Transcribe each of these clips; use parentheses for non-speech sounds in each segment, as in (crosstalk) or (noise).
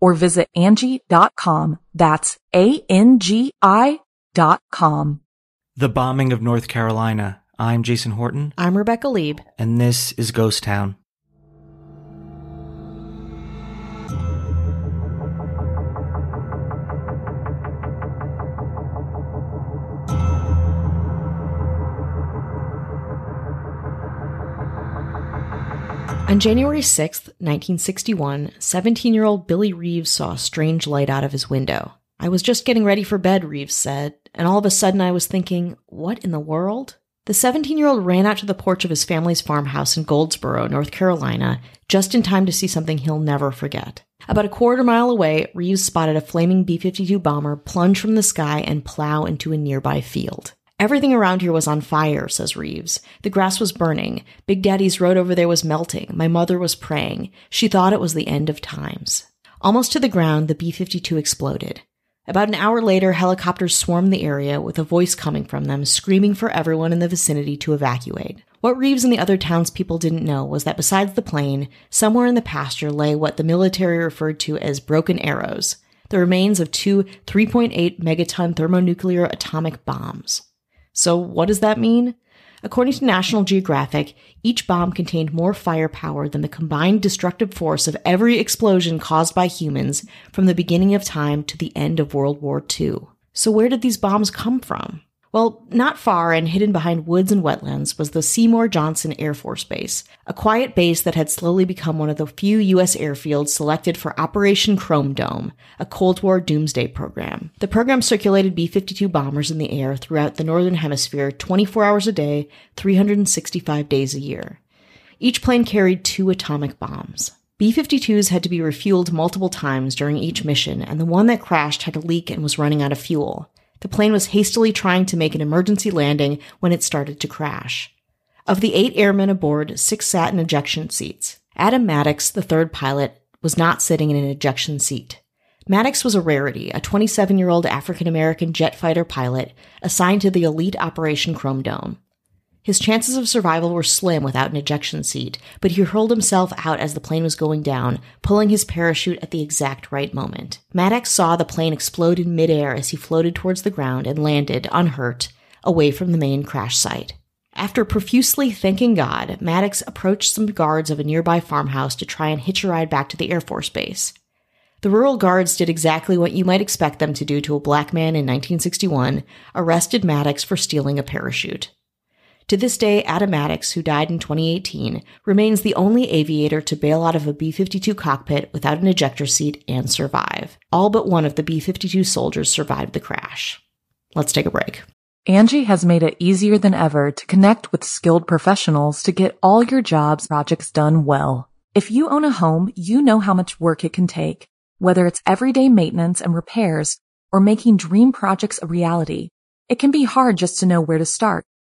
or visit Angi.com. That's A-N-G-I dot com. The bombing of North Carolina. I'm Jason Horton. I'm Rebecca Leib. And this is Ghost Town. On January 6th, 1961, 17 year old Billy Reeves saw a strange light out of his window. I was just getting ready for bed, Reeves said, and all of a sudden I was thinking, what in the world? The 17 year old ran out to the porch of his family's farmhouse in Goldsboro, North Carolina, just in time to see something he'll never forget. About a quarter mile away, Reeves spotted a flaming B 52 bomber plunge from the sky and plow into a nearby field. Everything around here was on fire, says Reeves. The grass was burning. Big Daddy's road over there was melting. My mother was praying. She thought it was the end of times. Almost to the ground, the B 52 exploded. About an hour later, helicopters swarmed the area with a voice coming from them screaming for everyone in the vicinity to evacuate. What Reeves and the other townspeople didn't know was that besides the plane, somewhere in the pasture lay what the military referred to as broken arrows, the remains of two 3.8 megaton thermonuclear atomic bombs. So, what does that mean? According to National Geographic, each bomb contained more firepower than the combined destructive force of every explosion caused by humans from the beginning of time to the end of World War II. So, where did these bombs come from? Well, not far and hidden behind woods and wetlands was the Seymour Johnson Air Force Base, a quiet base that had slowly become one of the few U.S. airfields selected for Operation Chrome Dome, a Cold War doomsday program. The program circulated B 52 bombers in the air throughout the Northern Hemisphere 24 hours a day, 365 days a year. Each plane carried two atomic bombs. B 52s had to be refueled multiple times during each mission, and the one that crashed had a leak and was running out of fuel. The plane was hastily trying to make an emergency landing when it started to crash. Of the eight airmen aboard, six sat in ejection seats. Adam Mattocks, the third pilot, was not sitting in an ejection seat. Mattocks was a rarity, a 27 year old African American jet fighter pilot assigned to the elite Operation Chrome Dome. His chances of survival were slim without an ejection seat, but he hurled himself out as the plane was going down, pulling his parachute at the exact right moment. Mattocks saw the plane explode in midair as he floated towards the ground and landed, unhurt, away from the main crash site. After profusely thanking God, Mattocks approached some guards of a nearby farmhouse to try and hitch a ride back to the Air Force Base. The rural guards did exactly what you might expect them to do to a black man in 1961 arrested Mattocks for stealing a parachute. To this day, Adam Mattocks, who died in 2018, remains the only aviator to bail out of a B 52 cockpit without an ejector seat and survive. All but one of the B 52 soldiers survived the crash. Let's take a break. Angi has made it easier than ever to connect with skilled professionals to get all your jobs projects done well. If you own a home, you know how much work it can take, whether it's everyday maintenance and repairs or making dream projects a reality. It can be hard just to know where to start.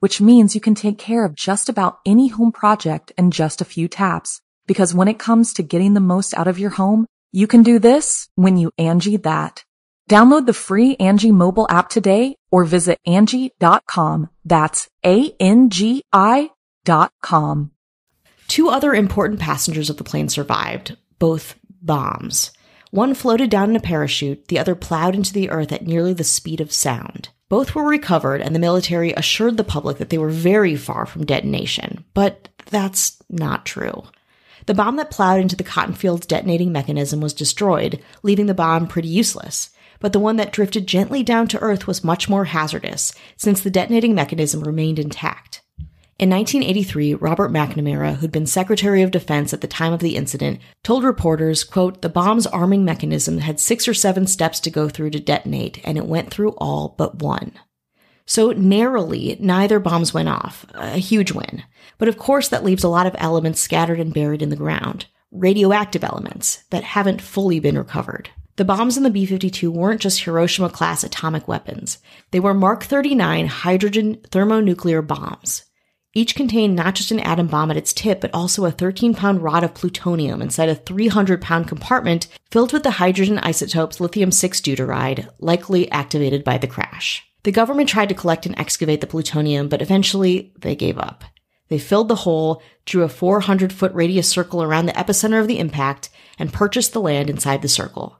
which means you can take care of just about any home project in just a few taps. Because when it comes to getting the most out of your home, you can do this when you Angi that. Download the free Angi mobile app today or visit Angi.com. That's A-N-G-I dot com. Two other important passengers of the plane survived, both bombs. One floated down in a parachute, the other plowed into the earth at nearly the speed of sound. Both were recovered, and the military assured the public that they were very far from detonation. But that's not true. The bomb that plowed into the cotton field's detonating mechanism was destroyed, leaving the bomb pretty useless. But the one that drifted gently down to Earth was much more hazardous, since the detonating mechanism remained intact. In 1983, Robert McNamara, who'd been Secretary of Defense at the time of the incident, told reporters, quote, the bomb's arming mechanism had six or seven steps to go through to detonate, and it went through all but one. So narrowly, neither bombs went off. A huge win. But of course, that leaves a lot of elements scattered and buried in the ground. Radioactive elements that haven't fully been recovered. The bombs in the B 52 weren't just Hiroshima class atomic weapons, they were Mark 39 hydrogen thermonuclear bombs. Each contained not just an atom bomb at its tip, but also a 13 pound rod of plutonium inside a 300 pound compartment filled with the hydrogen isotopes lithium 6 deuteride, likely activated by the crash. The government tried to collect and excavate the plutonium, but eventually they gave up. They filled the hole, drew a 400 foot radius circle around the epicenter of the impact, and purchased the land inside the circle.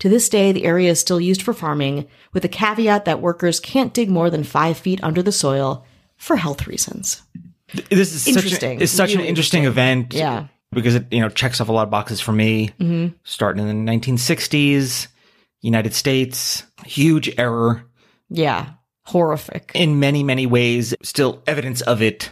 To this day, the area is still used for farming, with the caveat that workers can't dig more than five feet under the soil for health reasons. This is Interesting. Such a, it's such Really an interesting event. Yeah. Because it, you know, checks off a lot of boxes for me. Mm-hmm. Starting in the 1960s, United States, huge error Yeah. Horrific. in many, many ways. Still evidence of it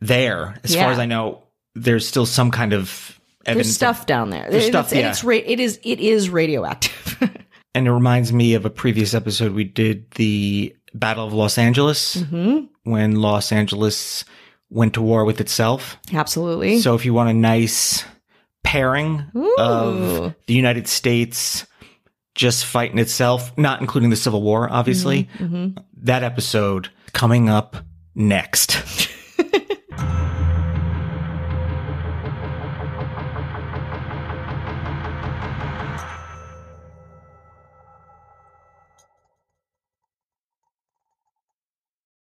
there. As Yeah. far as I know, there's still some kind of evidence. There's stuff down there. There's stuff, yeah. it's ra- it is it is radioactive. (laughs) and it reminds me of a previous episode we did the Battle of Los Angeles hmm when Los Angeles went to war with itself. Absolutely. So if you want a nice pairing Ooh. of the United States just fighting itself, not including the Civil War, obviously, hmm that episode coming up next. (laughs)